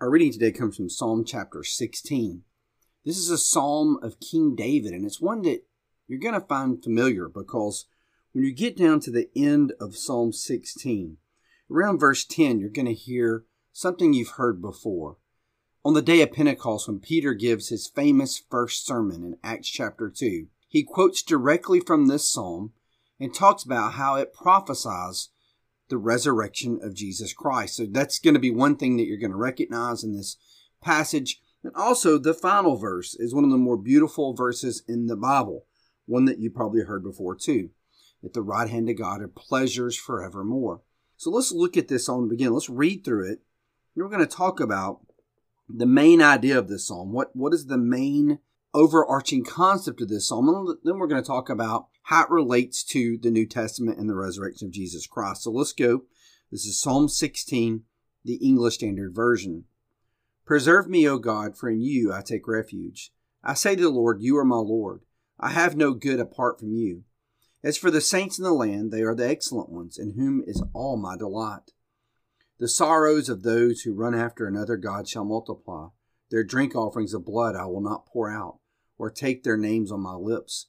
Our reading today comes from Psalm chapter 16. This is a psalm of King David, and it's one that you're going to find familiar because when you get down to the end of Psalm 16, around verse 10, you're going to hear something you've heard before. On the day of Pentecost, when Peter gives his famous first sermon in Acts chapter 2, he quotes directly from this psalm and talks about how it prophesies the resurrection of Jesus Christ. So that's going to be one thing that you're going to recognize in this passage. And also, the final verse is one of the more beautiful verses in the Bible, one that you probably heard before too. At the right hand of God are pleasures forevermore. So let's look at this psalm again. Let's read through it. And we're going to talk about the main idea of this psalm. What, what is the main overarching concept of this psalm. And then we're going to talk about how it relates to the New Testament and the resurrection of Jesus Christ. So let's go. This is Psalm 16, the English Standard Version. Preserve me, O God, for in you I take refuge. I say to the Lord, You are my Lord. I have no good apart from you. As for the saints in the land, they are the excellent ones, in whom is all my delight. The sorrows of those who run after another God shall multiply. Their drink offerings of blood I will not pour out, or take their names on my lips.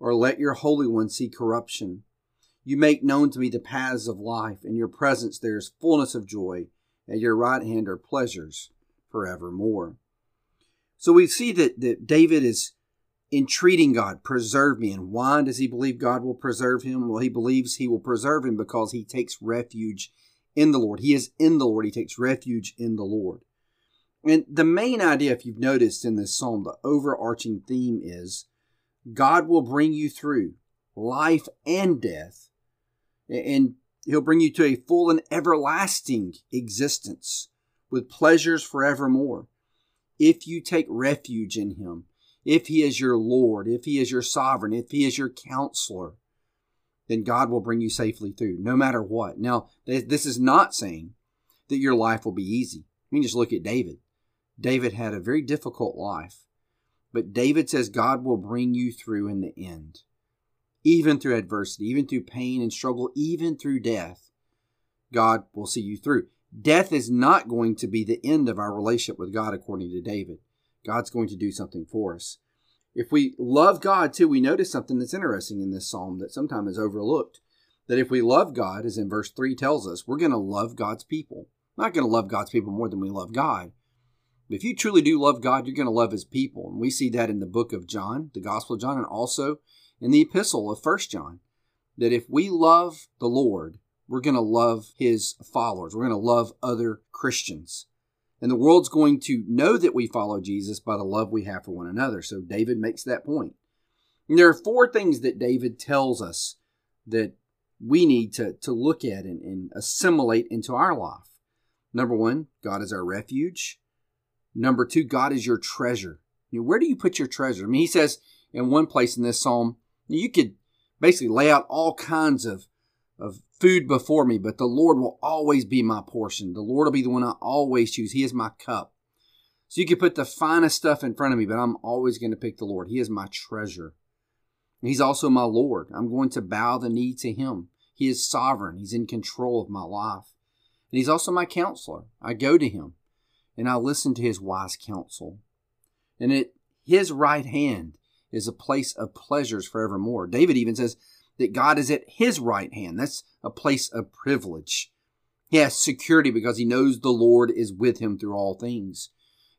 or let your Holy One see corruption. You make known to me the paths of life. In your presence there is fullness of joy. At your right hand are pleasures forevermore. So we see that, that David is entreating God, preserve me. And why does he believe God will preserve him? Well, he believes he will preserve him because he takes refuge in the Lord. He is in the Lord. He takes refuge in the Lord. And the main idea, if you've noticed in this psalm, the overarching theme is God will bring you through life and death, and He'll bring you to a full and everlasting existence with pleasures forevermore. If you take refuge in Him, if He is your Lord, if He is your sovereign, if He is your counselor, then God will bring you safely through, no matter what. Now, this is not saying that your life will be easy. I mean, just look at David. David had a very difficult life. But David says God will bring you through in the end. Even through adversity, even through pain and struggle, even through death, God will see you through. Death is not going to be the end of our relationship with God, according to David. God's going to do something for us. If we love God too, we notice something that's interesting in this psalm that sometimes is overlooked. That if we love God, as in verse 3 tells us, we're going to love God's people. Not going to love God's people more than we love God. If you truly do love God, you're going to love his people. And we see that in the book of John, the Gospel of John, and also in the epistle of First John. That if we love the Lord, we're going to love his followers. We're going to love other Christians. And the world's going to know that we follow Jesus by the love we have for one another. So David makes that point. And there are four things that David tells us that we need to, to look at and, and assimilate into our life. Number one, God is our refuge. Number two, God is your treasure. You know, where do you put your treasure? I mean, he says in one place in this psalm, you could basically lay out all kinds of, of food before me, but the Lord will always be my portion. The Lord will be the one I always choose. He is my cup. So you could put the finest stuff in front of me, but I'm always going to pick the Lord. He is my treasure. He's also my Lord. I'm going to bow the knee to Him. He is sovereign. He's in control of my life. And He's also my counselor. I go to Him and I listen to his wise counsel. And at his right hand is a place of pleasures forevermore. David even says that God is at his right hand. That's a place of privilege. He has security because he knows the Lord is with him through all things.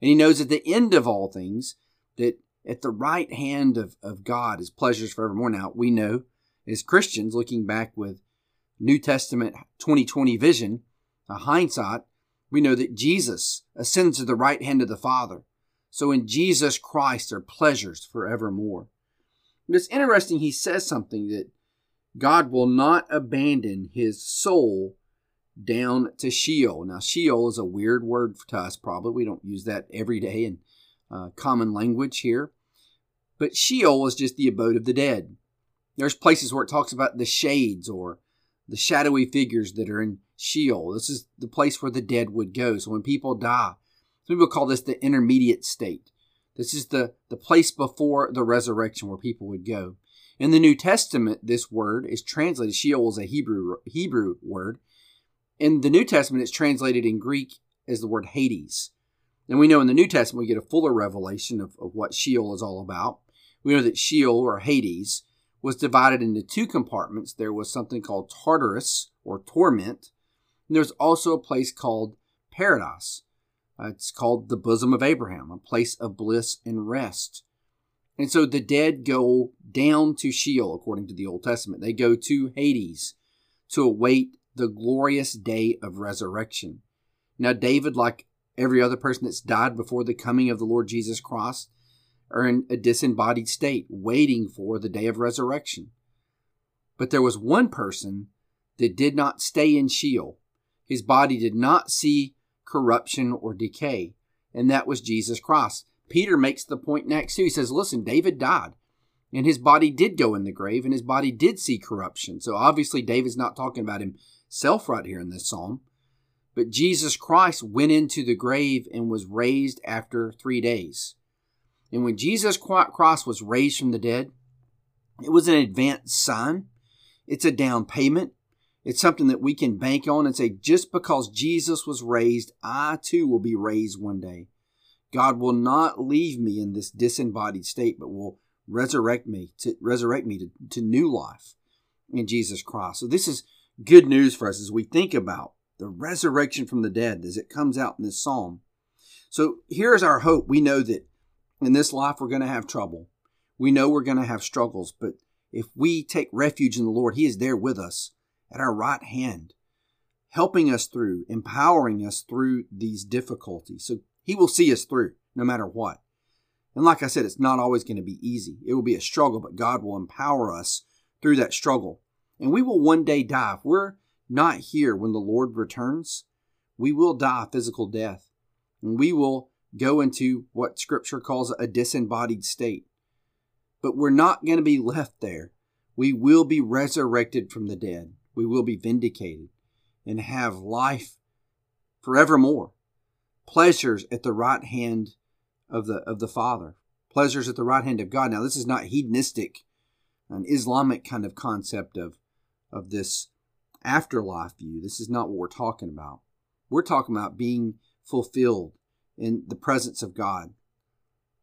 And he knows at the end of all things that at the right hand of, of God is pleasures forevermore. Now, we know as Christians, looking back with New Testament 2020 vision, a hindsight, we know that Jesus ascends to the right hand of the Father. So in Jesus Christ are pleasures forevermore. And it's interesting, he says something that God will not abandon his soul down to Sheol. Now, Sheol is a weird word to us, probably. We don't use that every day. in uh, common language here. But Sheol is just the abode of the dead. There's places where it talks about the shades or the shadowy figures that are in Sheol. This is the place where the dead would go. So when people die, some people call this the intermediate state. This is the, the place before the resurrection where people would go. In the New Testament, this word is translated, Sheol is a Hebrew, Hebrew word. In the New Testament, it's translated in Greek as the word Hades. And we know in the New Testament, we get a fuller revelation of, of what Sheol is all about. We know that Sheol, or Hades, was divided into two compartments. There was something called Tartarus, or torment, and there's also a place called Paradise. Uh, it's called the bosom of Abraham, a place of bliss and rest. And so the dead go down to Sheol, according to the Old Testament. They go to Hades to await the glorious day of resurrection. Now, David, like every other person that's died before the coming of the Lord Jesus Christ, are in a disembodied state, waiting for the day of resurrection. But there was one person that did not stay in Sheol. His body did not see corruption or decay, and that was Jesus Christ. Peter makes the point next too. He says, Listen, David died, and his body did go in the grave, and his body did see corruption. So obviously, David's not talking about himself right here in this psalm. But Jesus Christ went into the grave and was raised after three days. And when Jesus Christ was raised from the dead, it was an advanced sign. It's a down payment. It's something that we can bank on and say, just because Jesus was raised, I too will be raised one day. God will not leave me in this disembodied state, but will resurrect me to resurrect me to, to new life in Jesus Christ. So this is good news for us as we think about the resurrection from the dead as it comes out in this psalm. So here's our hope. We know that in this life we're going to have trouble. We know we're going to have struggles, but if we take refuge in the Lord, He is there with us at our right hand, helping us through, empowering us through these difficulties. So he will see us through no matter what. And like I said, it's not always going to be easy. It will be a struggle, but God will empower us through that struggle. And we will one day die. If we're not here when the Lord returns, we will die physical death. And we will go into what Scripture calls a disembodied state. But we're not going to be left there. We will be resurrected from the dead. We will be vindicated and have life forevermore pleasures at the right hand of the of the Father, pleasures at the right hand of God. Now, this is not hedonistic, an Islamic kind of concept of of this afterlife view. This is not what we're talking about. We're talking about being fulfilled in the presence of God,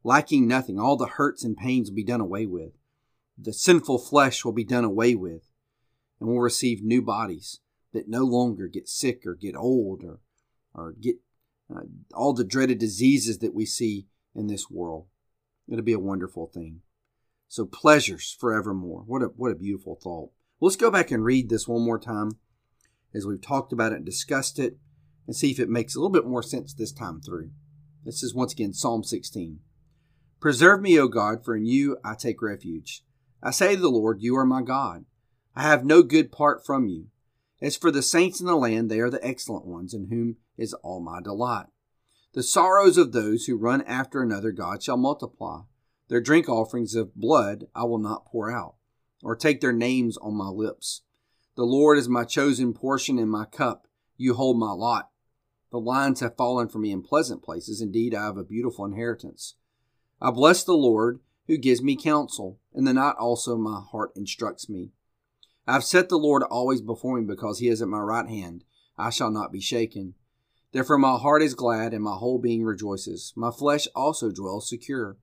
lacking nothing. All the hurts and pains will be done away with. The sinful flesh will be done away with, and we'll receive new bodies that no longer get sick or get old or or get uh, all the dreaded diseases that we see in this world. It'll be a wonderful thing. So pleasures forevermore. What a what a beautiful thought. Let's go back and read this one more time as we've talked about it and discussed it and see if it makes a little bit more sense this time through. This is once again Psalm 16. Preserve me, O God, for in you I take refuge. I say to the Lord, You are my God. I have no good part from you. As for the saints in the land, they are the excellent ones, in whom is all my delight. The sorrows of those who run after another God shall multiply. Their drink offerings of blood I will not pour out, or take their names on my lips. The Lord is my chosen portion and my cup. You hold my lot. The lines have fallen for me in pleasant places. Indeed, I have a beautiful inheritance. I bless the Lord who gives me counsel. In the night also my heart instructs me. I have set the Lord always before me because he is at my right hand. I shall not be shaken. Therefore my heart is glad and my whole being rejoices. My flesh also dwells secure.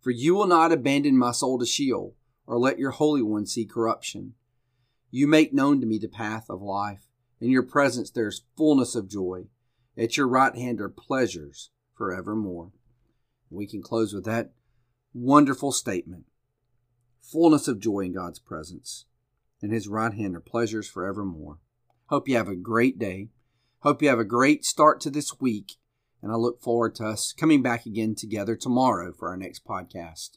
For you will not abandon my soul to Sheol, or let your Holy One see corruption. You make known to me the path of life. In your presence there is fullness of joy. At your right hand are pleasures forevermore. We can close with that wonderful statement. Fullness of joy in God's presence. In his right hand are pleasures forevermore. Hope you have a great day. Hope you have a great start to this week, and I look forward to us coming back again together tomorrow for our next podcast.